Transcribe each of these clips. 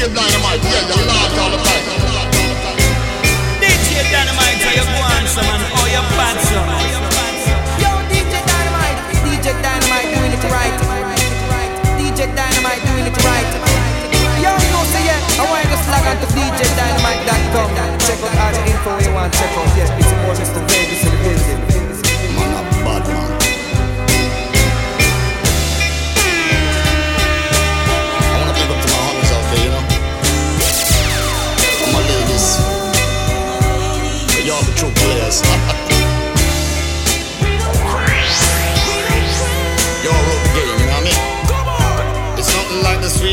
DJ Dynamite, yeah, the Lord all the time. DJ Dynamite, how you going, son? Oh, you bad, son. Yo, DJ Dynamite, DJ Dynamite doing it right. DJ Dynamite doing it right. Yo, you know, say yeah, I want you to log on to DJDynamite.com. Check out all the info you want check out. Yeah, it's more Mr.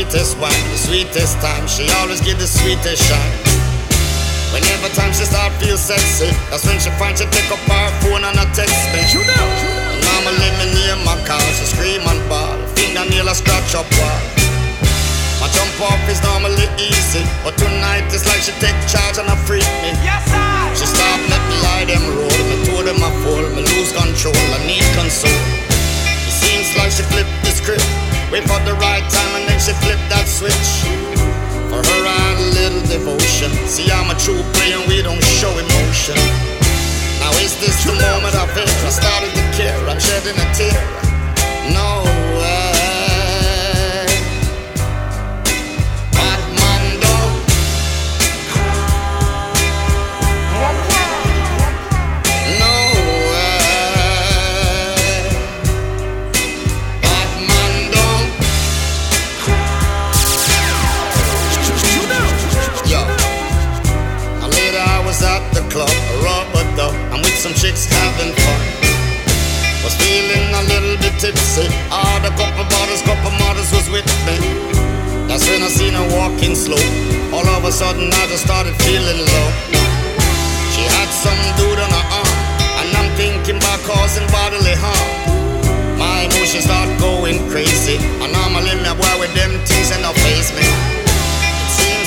sweetest wine, the sweetest time. She always give the sweetest shine. Whenever time she start feel sexy, that's when she find she take up her phone and a text me. You know. Normally me name my car, she scream and ball, fingernail a scratch up wall. My jump off is normally easy, but tonight it's like she take charge and a freak me. Yes, sir. She stop, let me lie them roll, me told them I fall, me lose control, I need console. It seems like she flipped the script, wait for the right time and then she flip that switch. For her I had a little devotion. See I'm a true player we don't show emotion. Now is this the moment I fear? I started to care, I'm shedding a tear. No way. Some chicks having fun. Was feeling a little bit tipsy. All the couple bottles, couple models was with me. That's when I seen her walking slow. All of a sudden I just started feeling low. She had some dude on her arm, and I'm thinking about causing bodily harm. My emotions start going crazy. And me a bit boy with them things and no face me.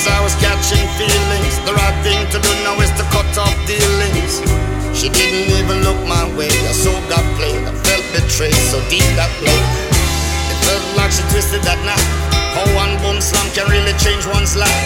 It I was catching feelings. The right thing to do now is to cut off dealings. She didn't even look my way. I so got played. I felt betrayed. So deep that blade. It felt like she twisted that knife. How one boom slam can really change one's life.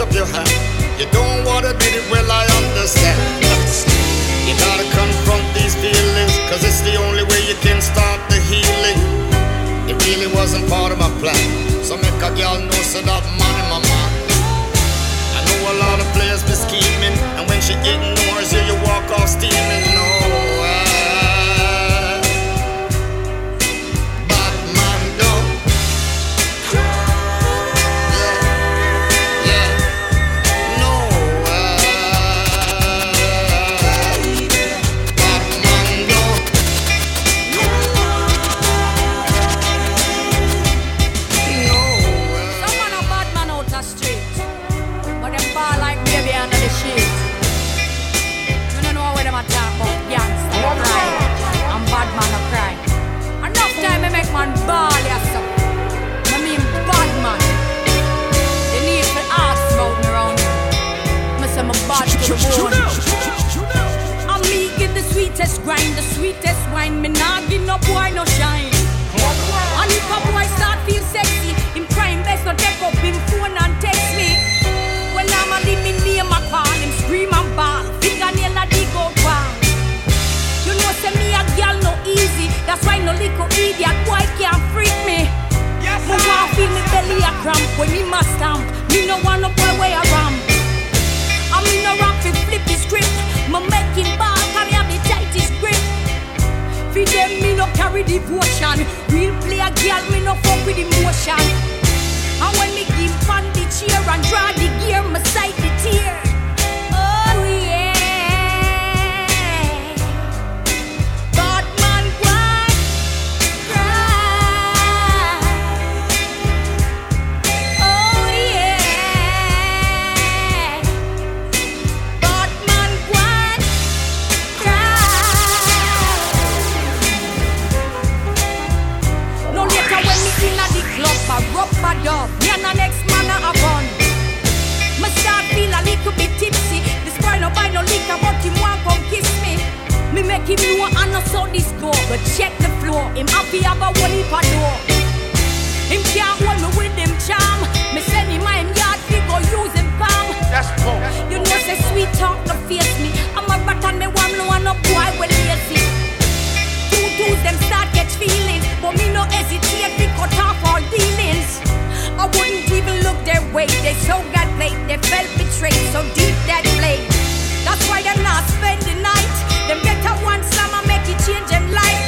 Up your hand. You don't wanna beat it, well I understand. You gotta confront these feelings, cause it's the only way you can start the healing. It really wasn't part of my plan. So make a girl know so that man in my mind. I know a lot of players be scheming, and when she ignores you, you walk off steaming. No grind, the sweetest wine. Me nah give no boy no shine. And if a boy start feel sexy, him crime best not take up him phone and text me. When I'm a me name a call him scream and ball, fingernail a dig out wall. You know say me a girl no easy, that's why no little idiot boy can't freak me. Yes, Me want feel me belly a cramp when me must stamp. Me no want no boy way a ramp. And me no rap fi flip the script. Me him ball, Fi them me no carry devotion. Real play a girl me no fuck with emotion. And when me give on the chair and draw the gear, me sight the tear. Him know I know so this go. But check the floor, him happy have a whole heap of door. Him can't hold me with him charm. Me send him my yard, he go use him palm. That's cool. You know say sweet talk no face me. I'm a rat and me warm no one no boy well lazy. Two twos them start catch feelings, but me no hesitate we cut off all dealings. I wouldn't even look their way. They so got played, they felt betrayed, so deep that blade. That's why they're not spend the night. Them better one summer make it change them life.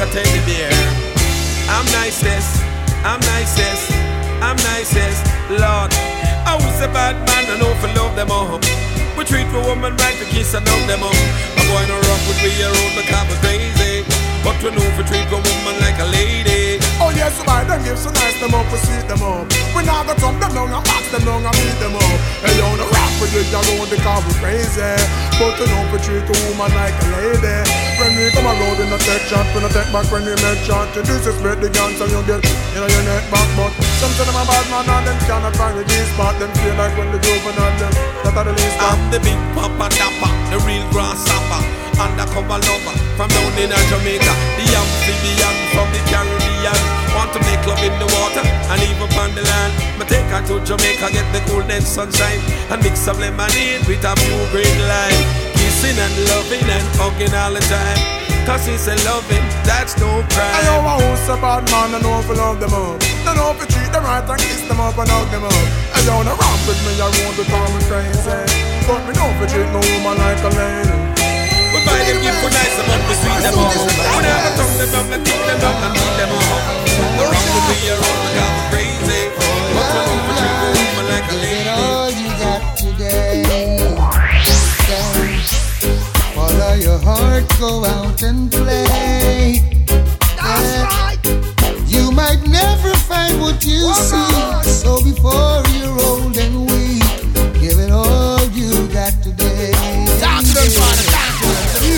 A teddy bear. I'm nicest, I'm nicest, I'm nicest, Lord. I was a bad man, I know for love them all. We treat a woman right, we kiss and hug them up. I'm going to rock with we around because we're crazy. But we know we treat a woman like a lady. Oh yes, why them give so nice them up, we sweet them up. We not gonna thump them down and box them down and beat them up. Hey, you no rap with you around because we crazy. But you know we treat a woman like a lady. When we come around, we no take shot, we no take back when we make shot. You disrespect the guns and you get, you know, your neck back. But some of them a bad man and them cannot find the G-spot. Them feel like when the juvenile them, that are the least. I'm the big papa dapper, the real grasshopper, undercover lover from down in Jamaica, the amphibian from the Caribbean. Want to make love in the water and even on the land. Me take her to Jamaica, get the coolness sunshine and mix some lemonade with a few green lime. Kissing and loving and hugging all the time. Cause it's a loving, that's no crime. I know a house a bad man, I know if we love them up. I know if we treat them right and kiss them up and hug them up. You wanna rap with me the time we crazy. But me know if we treat my woman like a lady. We buy them gift for nice, I'm up to sweet them up. We never tongue them down and kick them down and beat them up. The rock will be around the got crazy. But we know we treat a woman like a it lady. all you got today? Follow your heart, go out and play. That's Yeah. You might never find what you seek, so before you're old and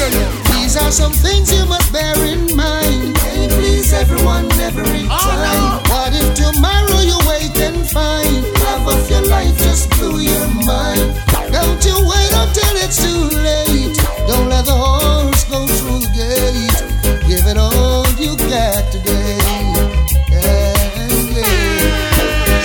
These are some things you must bear in mind. Hey, please everyone every time. Ah, what if tomorrow you wake and find love of your life just blew your mind? Don't you wait until it's too late. Don't let the horse go through the gate. Give it all you got today. Yeah,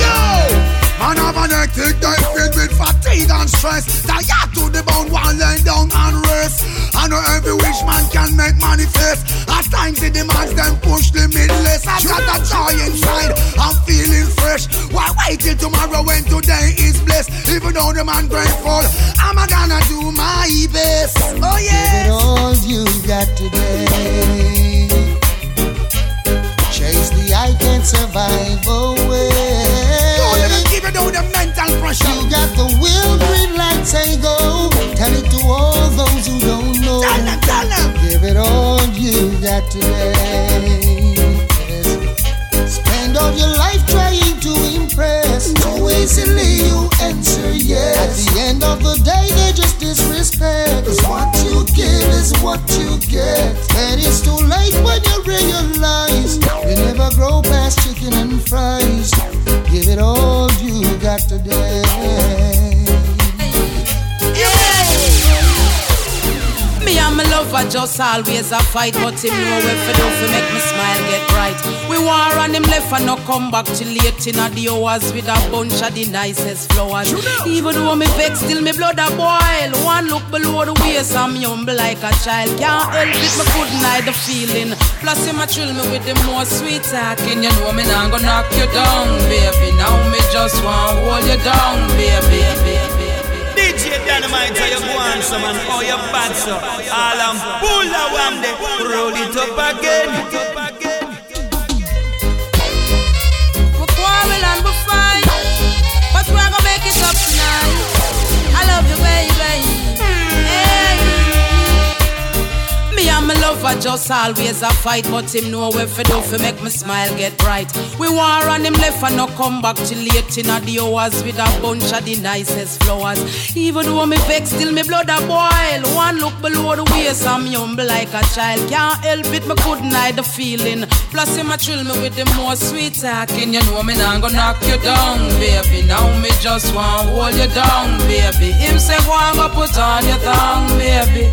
yeah. Man have an hectic day filled with fatigue and stress. Tired to the bone, one lay down and rest. I know every wish man can make manifest. At times it demands them push limitless. I've got a joy inside, I'm feeling fresh. Why wait till tomorrow when today is blessed? Even though the man grateful. I'm a gonna do my best. Oh yeah. Give it all you got today. Chase the I can't survive oh, away. Don't give it down the mental pressure. You got the will, green light, say go. Tell it to all those who don't know. Tell them, tell them. Give it all you got today. All your life trying to impress. Too easily you answer yes. At the end of the day, they just disrespect. Cause what you give is what you get. And it's too late when you realize you never grow past chicken and fries. Give it all you got today. Me and my lover just always a fight, but him know where for do fi make me smile get right. We war on him left and no come back till late in the hours with a bunch of the nicest flowers. Even though me vex, still me blood a boil. One look below the waist, I'm humble like a child. Can't help it, me couldn't hide the feeling. Plus him a thrill me with the more sweet talking. You know me not gonna knock you down, baby. Now me just want to hold you down, baby. baby. DJ Dynamite, how you on, some and how you bad, so All I'm pull a wham roll it up again. My lover just always a fight, but him know where for do fi make me smile get bright. We war on him left and no come back till late in the hours with a bunch of the nicest flowers. Even though me vex, still me blood a boil. One look below the waist, I'm humble like a child. Can't help it, me couldn't hide the feeling. Plus him a thrill me with the more sweet talking. You know me not gonna knock you down, baby. Now me just want hold you down, baby. Him say go and go put on your tongue, baby.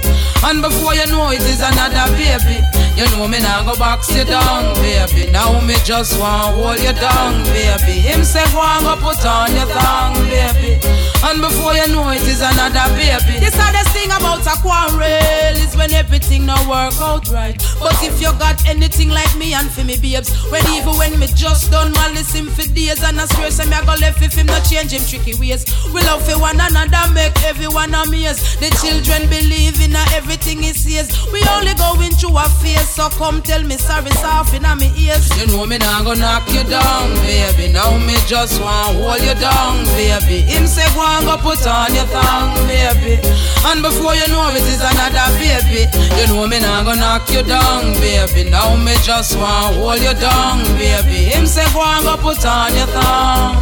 And before you know it is another baby. You know me now go box you down, baby. Now me just want hold you down, baby. Him say go and go put on your tongue, baby. And before you know it is another baby. This hardest thing about a quarrel is when everything not work out right. But if you got anything like me and for me babes, when even when me just done malice him for days and I swear say me I go left if him not change him tricky ways. We love for one another, make everyone amaze. The children believe in everything he says. We only going through a phase, so come tell me sorry, soft in my ears. You know me now gonna knock you down, baby. Now me just want hold you down, baby. Him say go and go put on your tongue, baby. And before you know it is another baby. You know me now gonna knock you down, baby. Now me just want hold you down, baby. Him say go and go put on your tongue.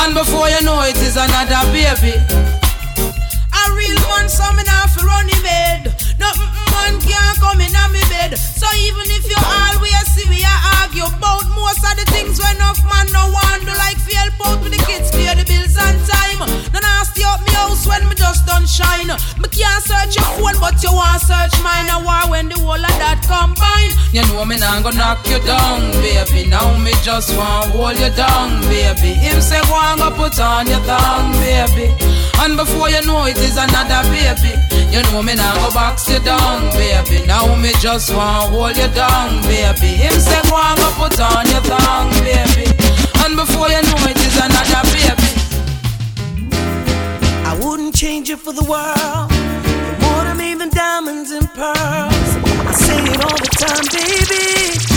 And before you know it is another baby. A real man, so me now fi run him bed. No mm, man can't come in on me bed. So even if you always see me I argue about most of the things when enough man no want do like feel out with the kids pay the bills on time. Then I stay up me house when me just don't shine. Me can't search your phone but you want search mine. A war when the whole of that combine. You know me now gonna knock you down, baby. Now me just want hold you down, baby. Him say go and go put on your tongue, baby. And before you know it is another baby. You know me now go box you down, baby. Now me just want hold you down, baby. Him say go and go put on your tongue, baby. And before you know it is another baby. I wouldn't change it for the world. You're more to me diamonds and pearls. I say it all the time, baby.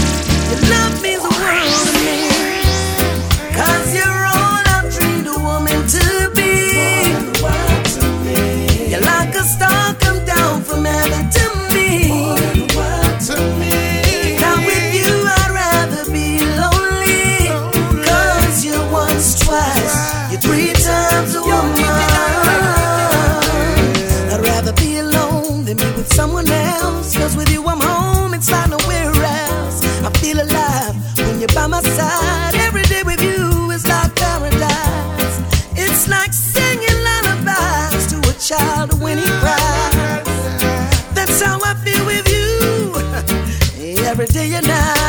Day and night.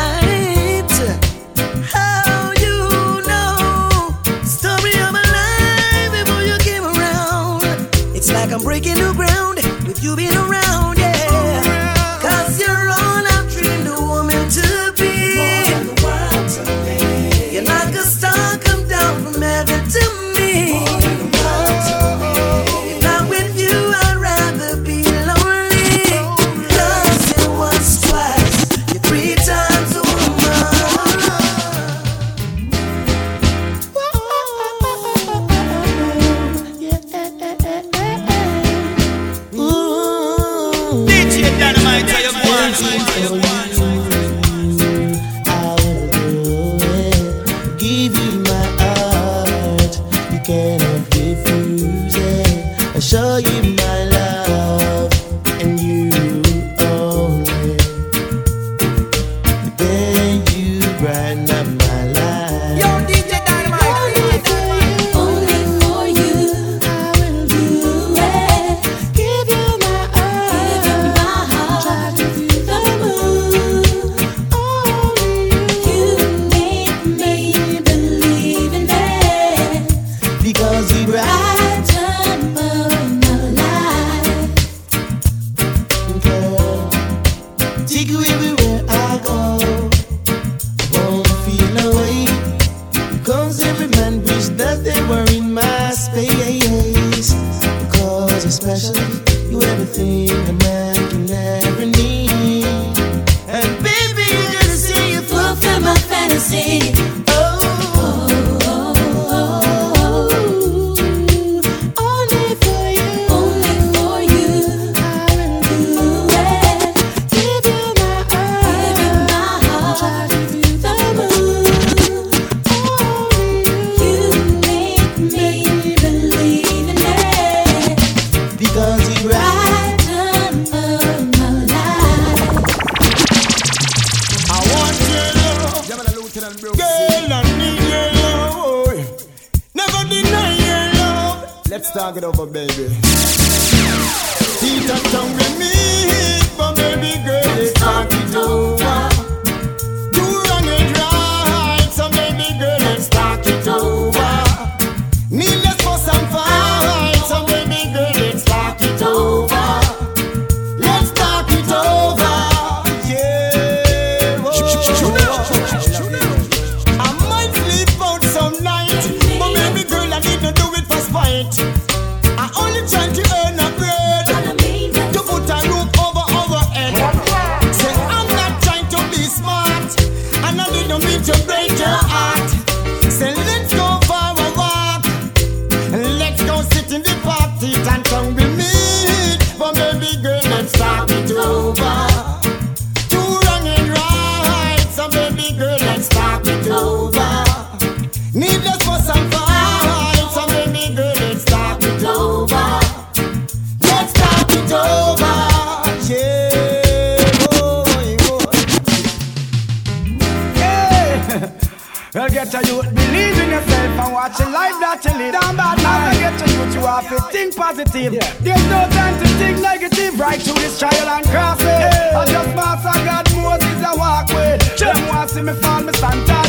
to think positive. Yeah. There's no time to think negative. Right through this trial and crossing. Yeah. I just master God Moses I walk with. Them want to see me fall, me stand tall.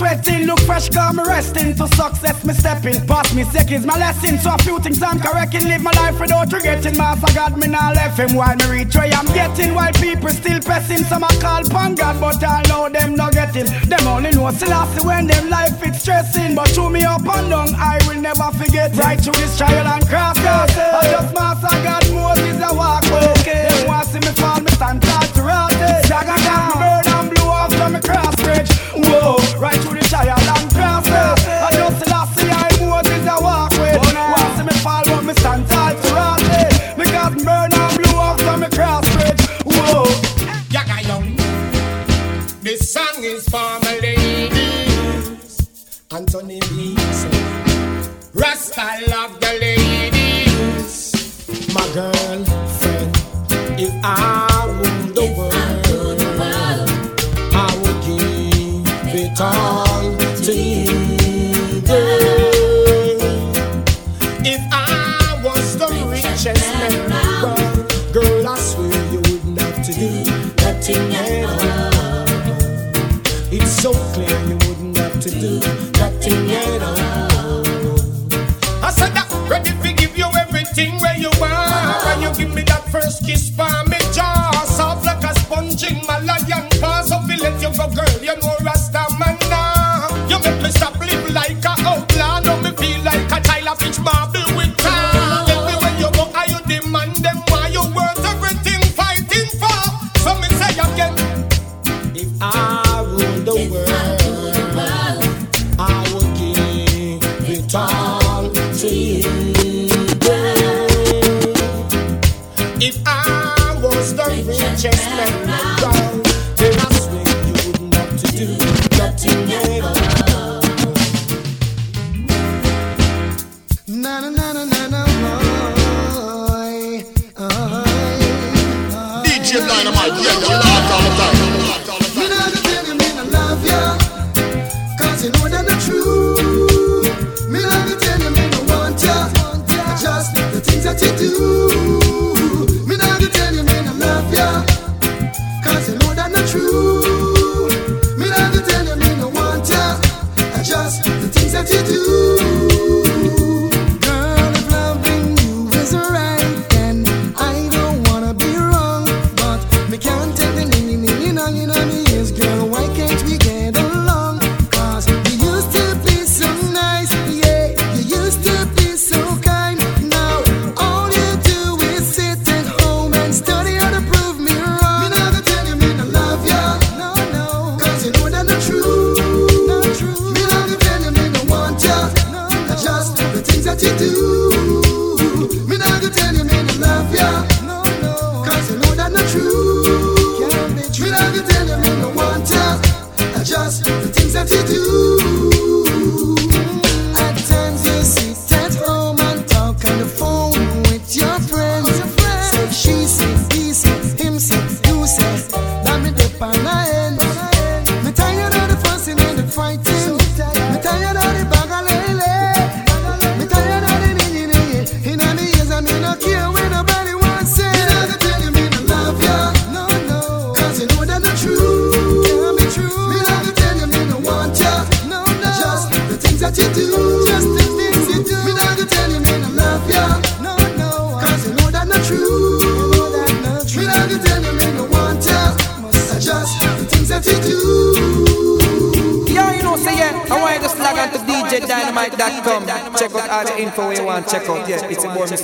sweating, look fresh, calm, resting. To success, me stepping. Past me seconds, my lesson. So a few things I'm correcting. Live my life without regretting. Master God, me not left him while me reach where I'm getting. While people still pressing, some I call upon God, but I know them not getting. Them only know Selassie when them life it's stressing. But through me up and down, I will never forget. Right through this trial and cross, I just Master God, Moses, I walk. with. precious. Girl, I swear you wouldn't have to do nothing at all. It's so clear you wouldn't have to do nothing at all. I said that ready to give you everything where you are. When you give me that first kiss, by me jaw soft like a sponge in my lion paws. So we let you go, girl, you know.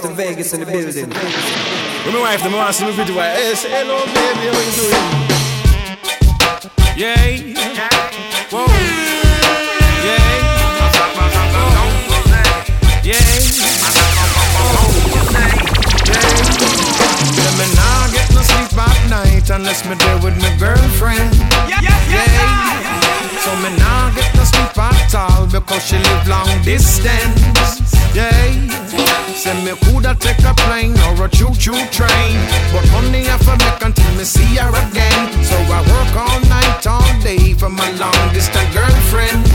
Mr. Vegas in the building. When my wife, want to see me pretty wife. Hey, say hello, baby, how you doing? Yeah. Whoa. Yeah. Yeah. Let me not get no sleep at night unless me there with my girlfriend. Yeah. So me nah get no sleep at all because she live long distance. Yeah. Say me coulda take a plane or a choo-choo train, but money I for make until me see her again. So I work all night, all day for my long distance girlfriend.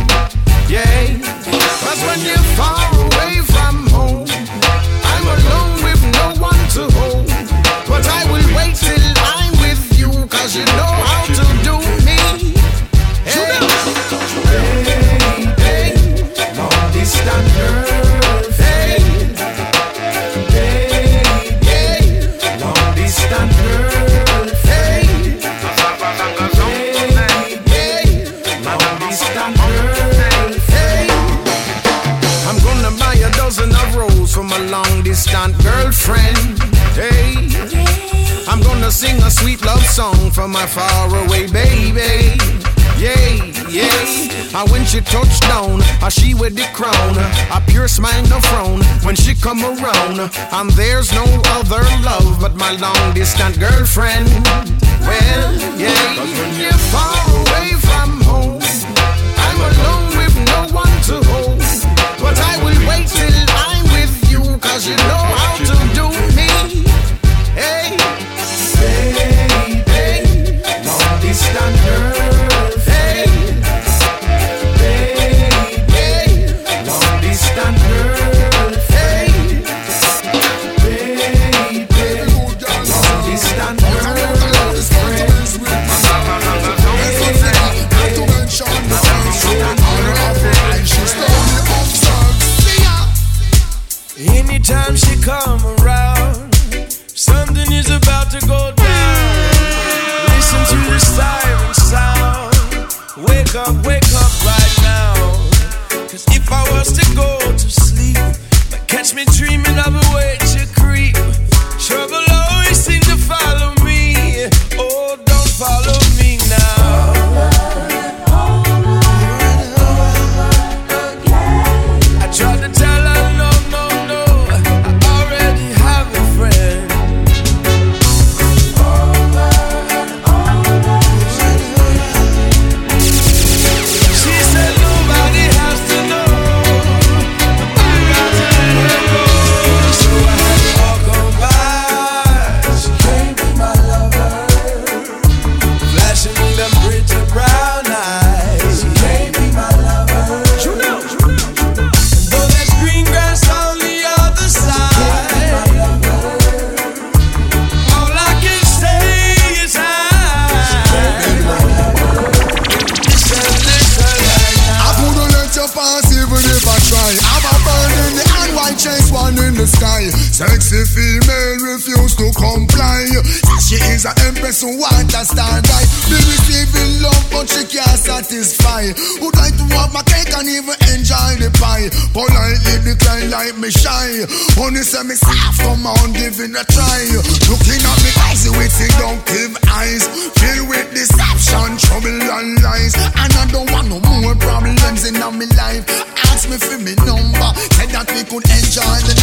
For my faraway baby. Yeah, yeah. And when she touched down, uh, she with the crown, a pure smile no frown when she come around. And there's no other love but my long distance girlfriend. Well, yeah. Cause when you're far away from home, I'm alone with no one to hold. But I will wait till I'm with you, cause you know like me shy. Only say me soft, come on, giving a try. Looking at me eyes with give eyes. Filled with deception, trouble and lies. And I don't want no more problems in my life. Ask me for me number. Said that we could enjoy the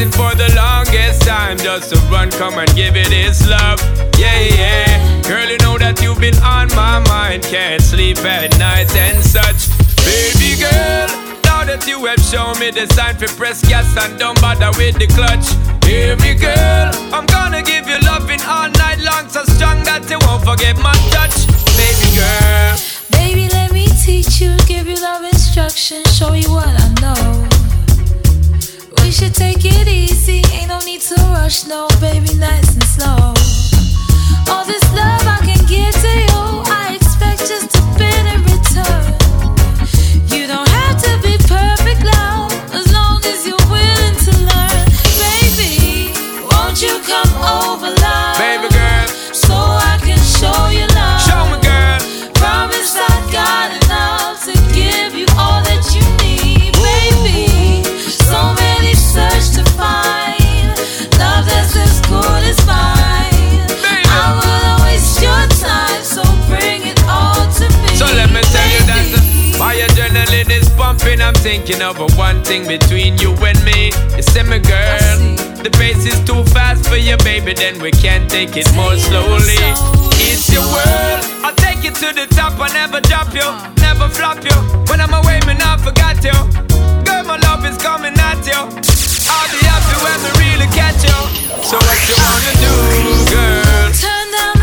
waiting for the longest time just to run, come and give it its love. Yeah, yeah. Girl, you know that you've been on my mind. Can't sleep at night and such. Baby girl now that you have shown me the sign for press gas and don't bother with the clutch. Hear me, girl, I'm gonna give you loving all night long, so strong that you won't forget my touch, baby girl. Baby, let me teach you, give you love instruction, show you what I know. We should take it easy, ain't no need to rush, no, baby, nice and slow. All this love I can give to you, I expect just a bit in return. You don't have to be perfect, love, as long as you're willing to learn. Baby, won't you come over, love? Thinking of a one thing between you and me. You see me, girl. The pace is too fast for you, baby. Then we can't take it more slowly. It's your world. I'll take you to the top. I never drop you, never flop you. When I'm away, me not forgot you. Girl, my love is coming at you. I'll be happy when we really catch you. So what you wanna do, girl? Turn down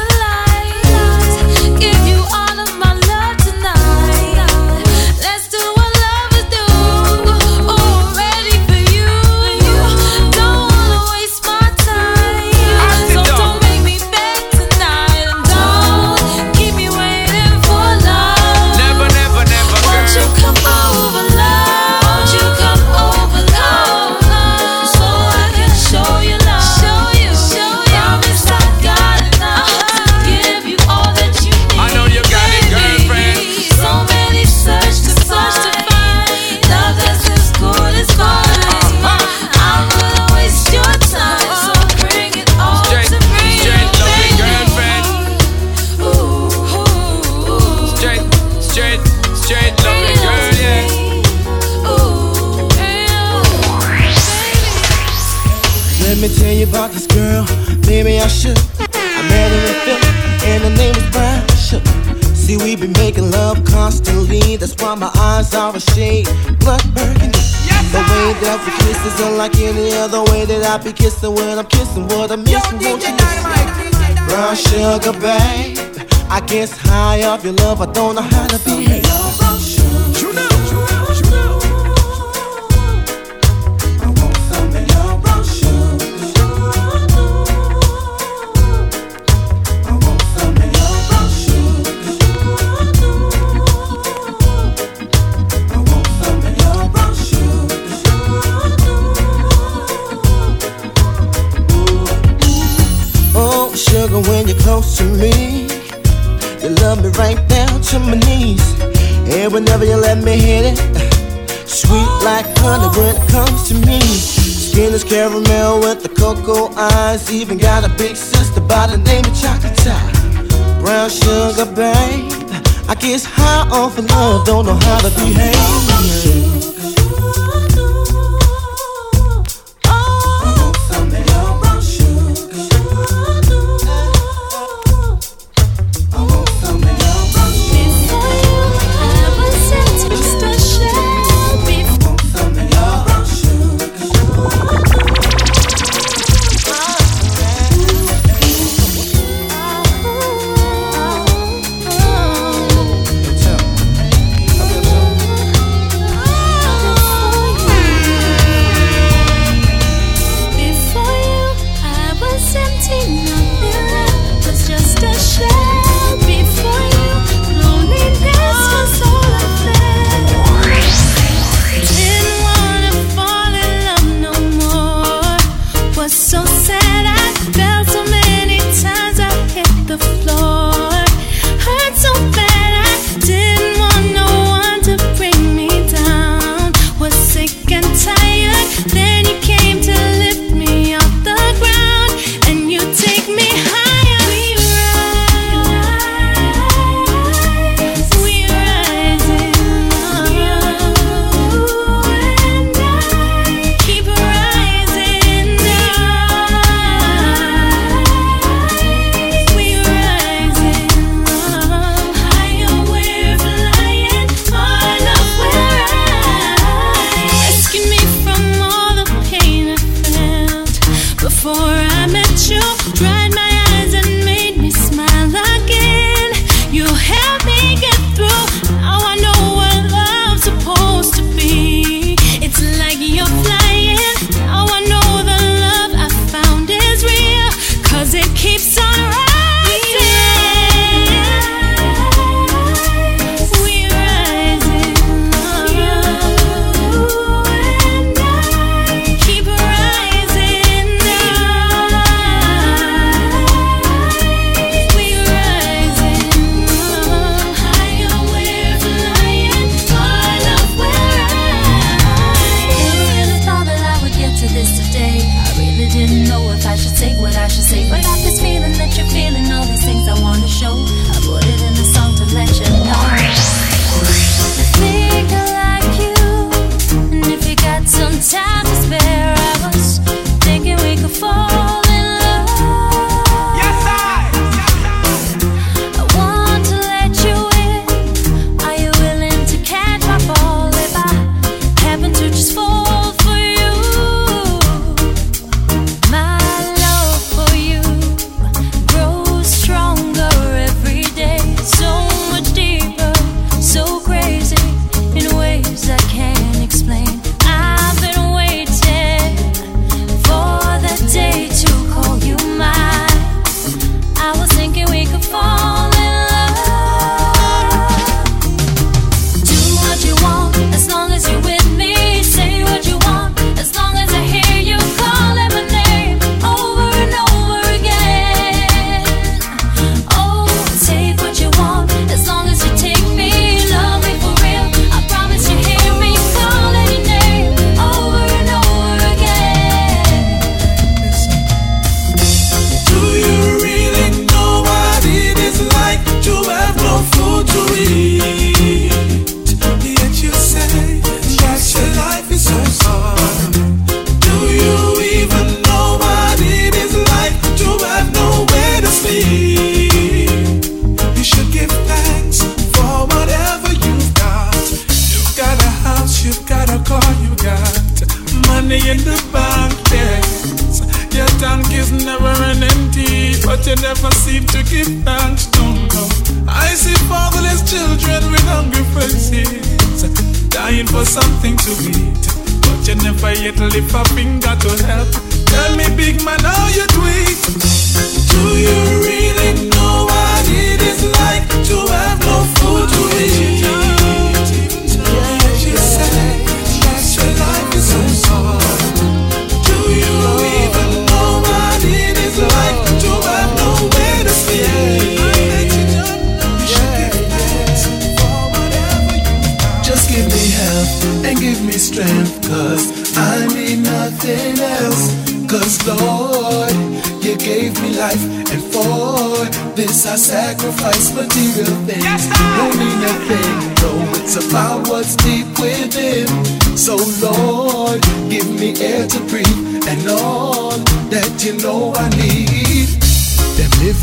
I be kissing when I'm kissing. What I'm missing, won't you listen? Brown sugar, babe. I guess high off your love, I don't know how to behave. Oh, whenever you let me hit it, sweet like honey when it comes to me. Skin is caramel with the cocoa eyes. Even got a big sister by the name of Chocolate Brown sugar, babe. I guess high off of love, don't know how to behave. Say What about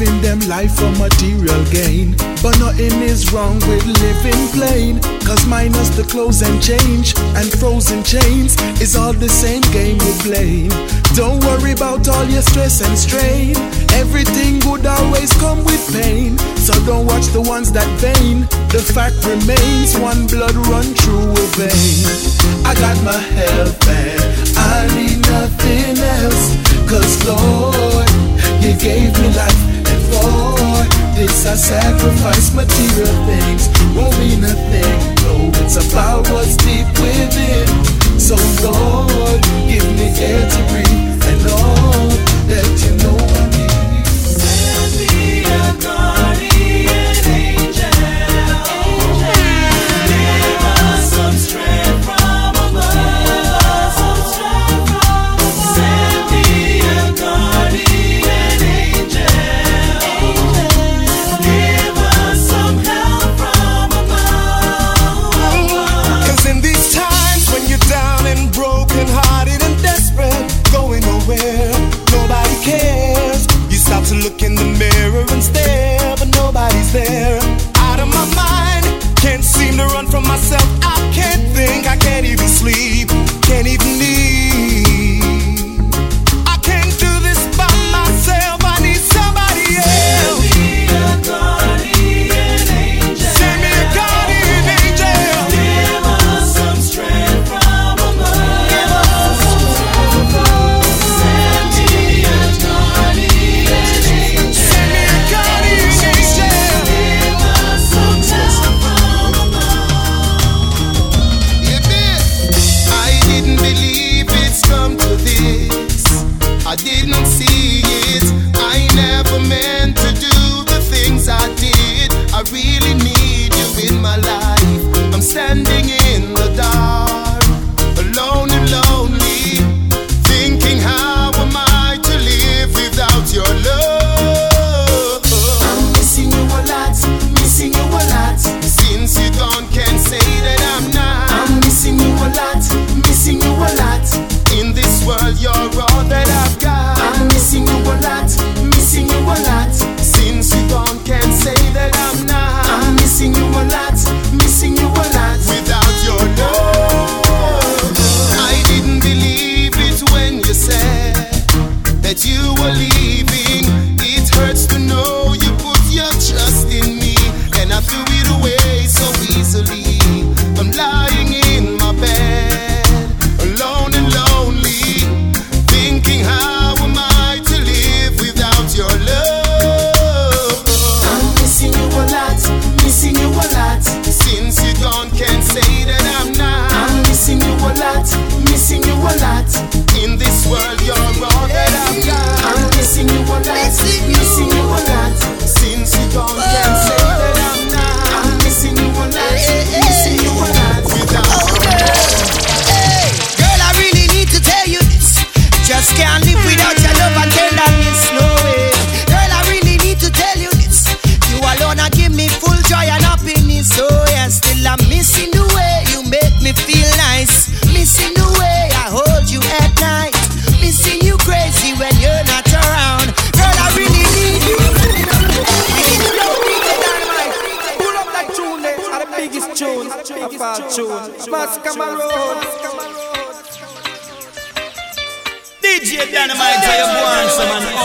living them life for material gain. But nothing is wrong with living plain. Cause minus the clothes and change and frozen chains is all the same game we play. Don't worry about all your stress and strain. Everything good always come with pain. So don't watch the ones that vain. The fact remains one blood run through a vein. I got my health and I need nothing else. Cause Lord, you gave me life for. This I sacrifice, material things won't mean a thing. No, it's about what's deep within. So Lord, give me air to breathe, and you know need. Send me a God. to look in the mirror and stare, but nobody's there. Out of my mind, can't seem to run from myself.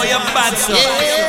I am bad, son. Yeah.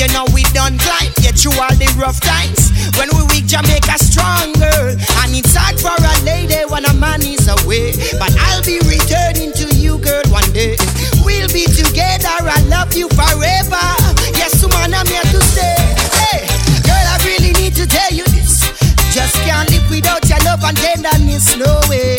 you know we done climb. Get through all the rough times. When we weak, Jamaica stronger. And it's hard for a lady when a man is away. But I'll be returning to you, girl, one day. We'll be together. I love you forever. Yes, woman, I'm here to stay. Hey, girl, I really need to tell you this. Just can't live without your love and tenderness. No way.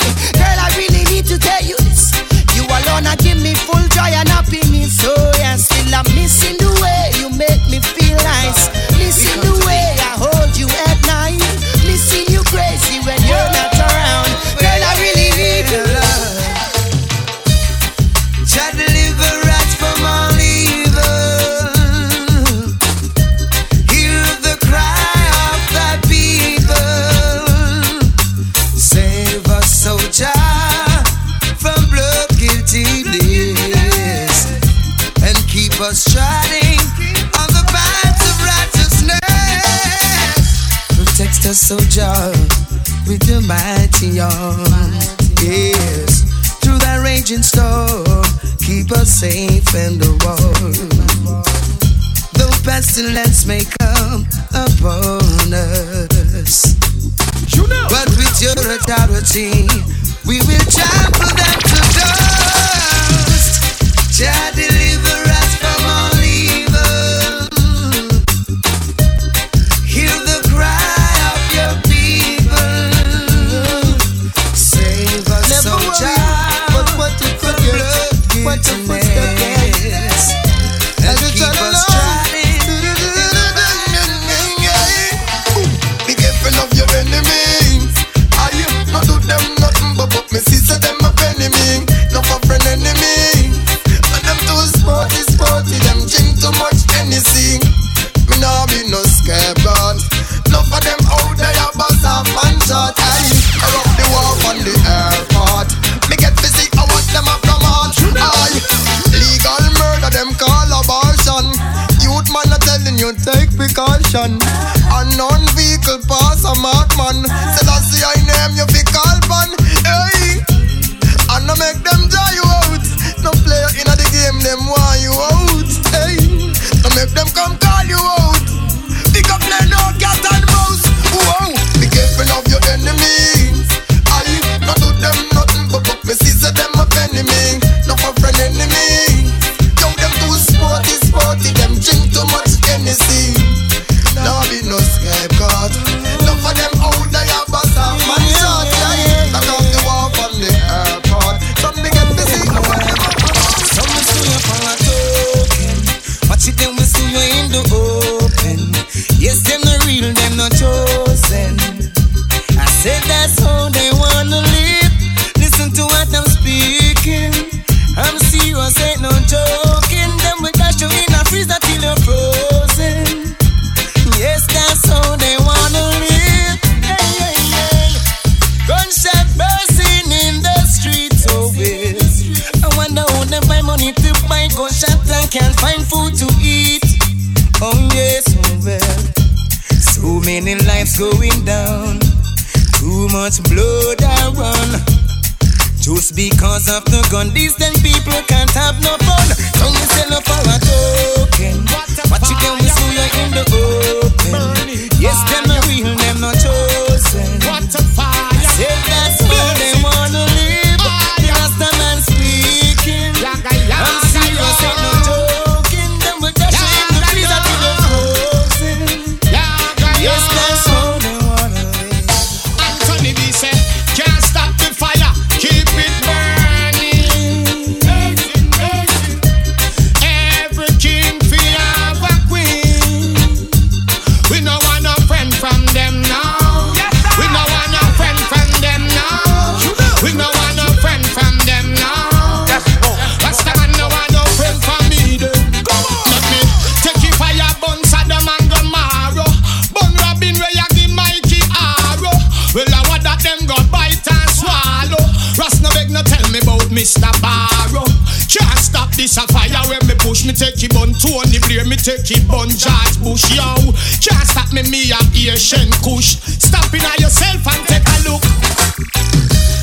me take it bun. Tony Blair, me take it bun. George Bush, yo. Can't stop me, me a Asian kush. Stop in on yourself and take a look.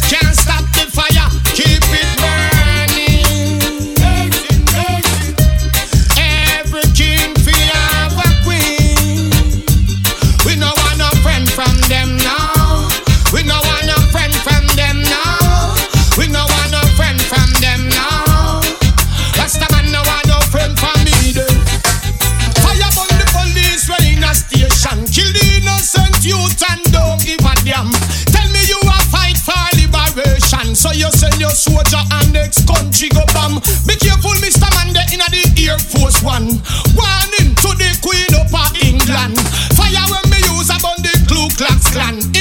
Can't stop the fire. bam, she go bam. Be careful, Mr. Man, They in the Air Force One. Warning to the Queen of England. Fire when me use upon the Ku Klux Klan.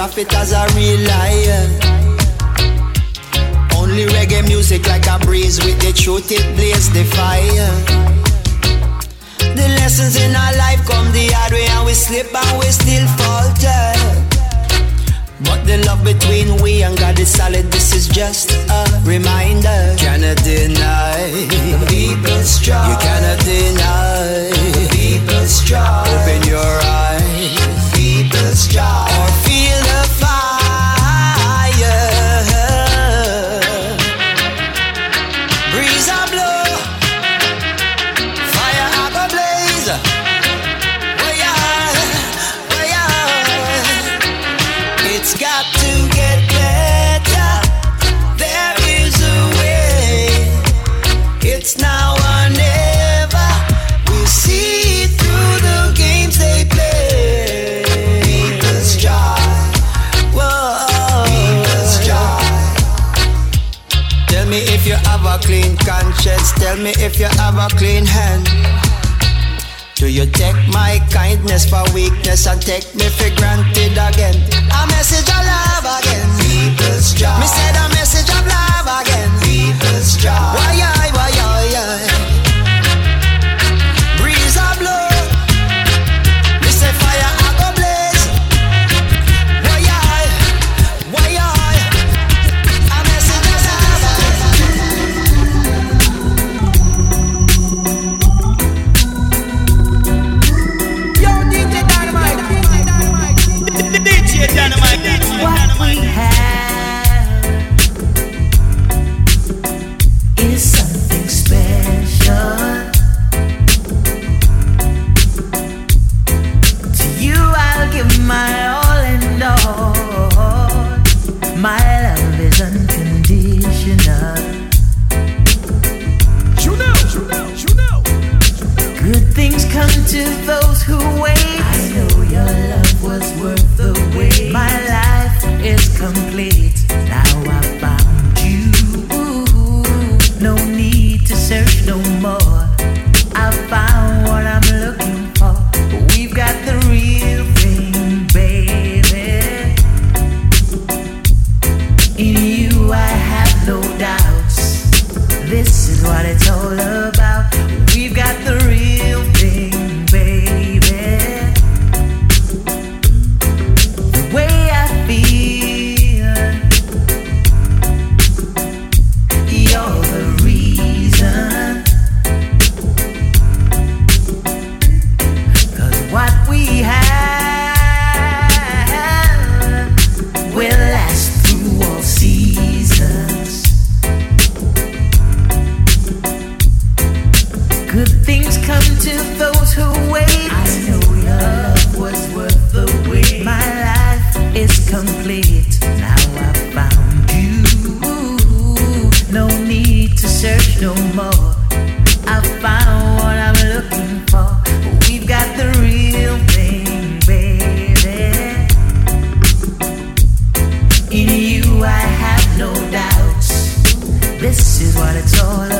prophet as a real liar. Only reggae music like a breeze with the truth it blaze the fire. The lessons in our life come the hard way and we slip and we still falter. But the love between we and God is solid. This is just a reminder. Cannot deny people's joy. You cannot deny people's joy. Open your eyes, people's joy. me if you have a clean hand. Do you take my kindness for weakness and take me for granted again? A message of love again. People's job. Me said a message of love again. People's job. Why This is what it's all about.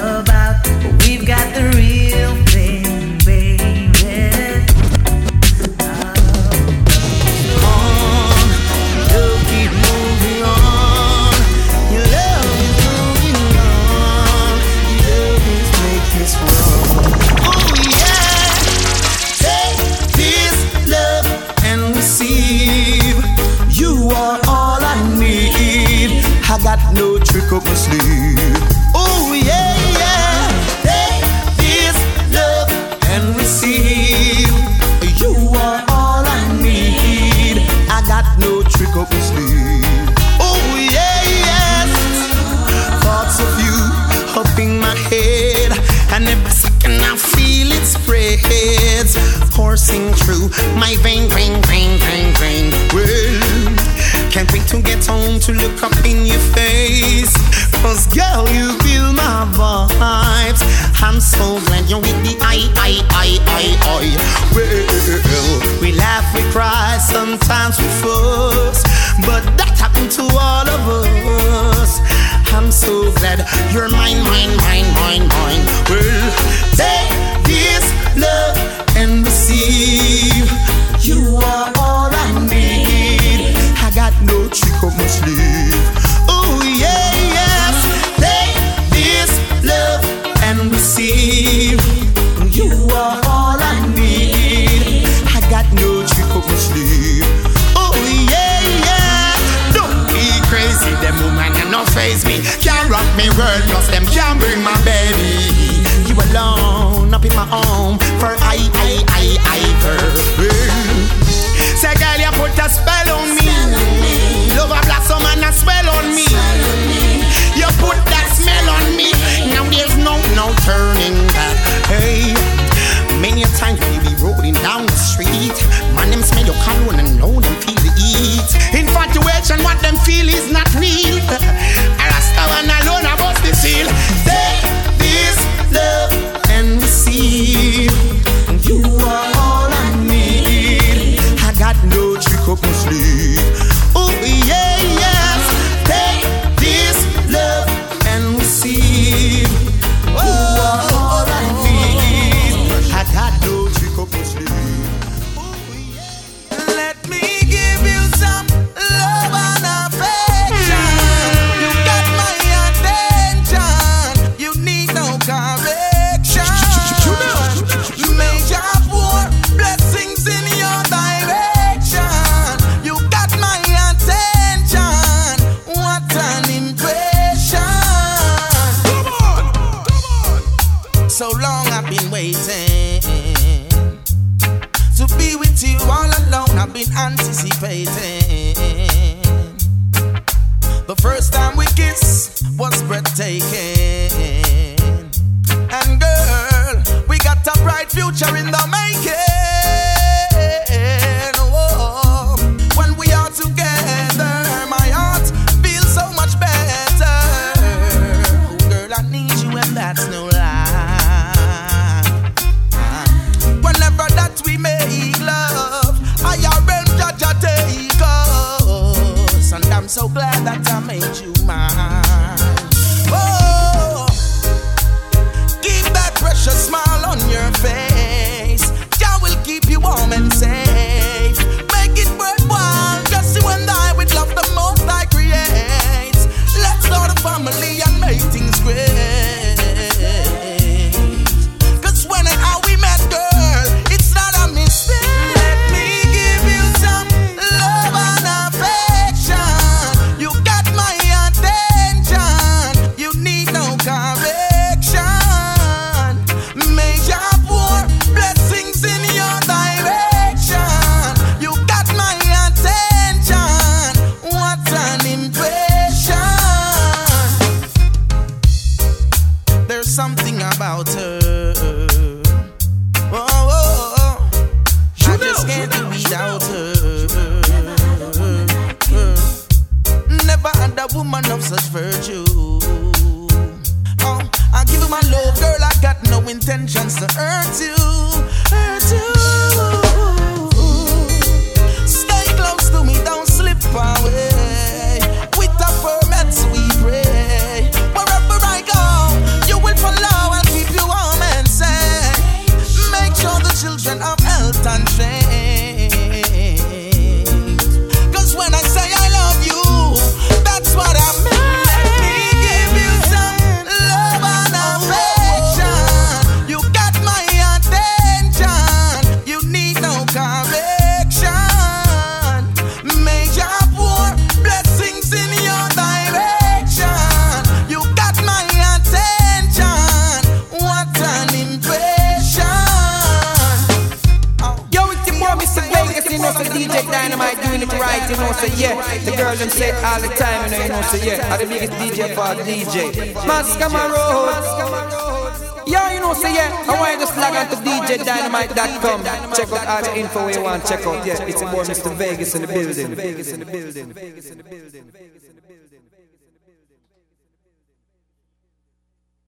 Vegas in the building.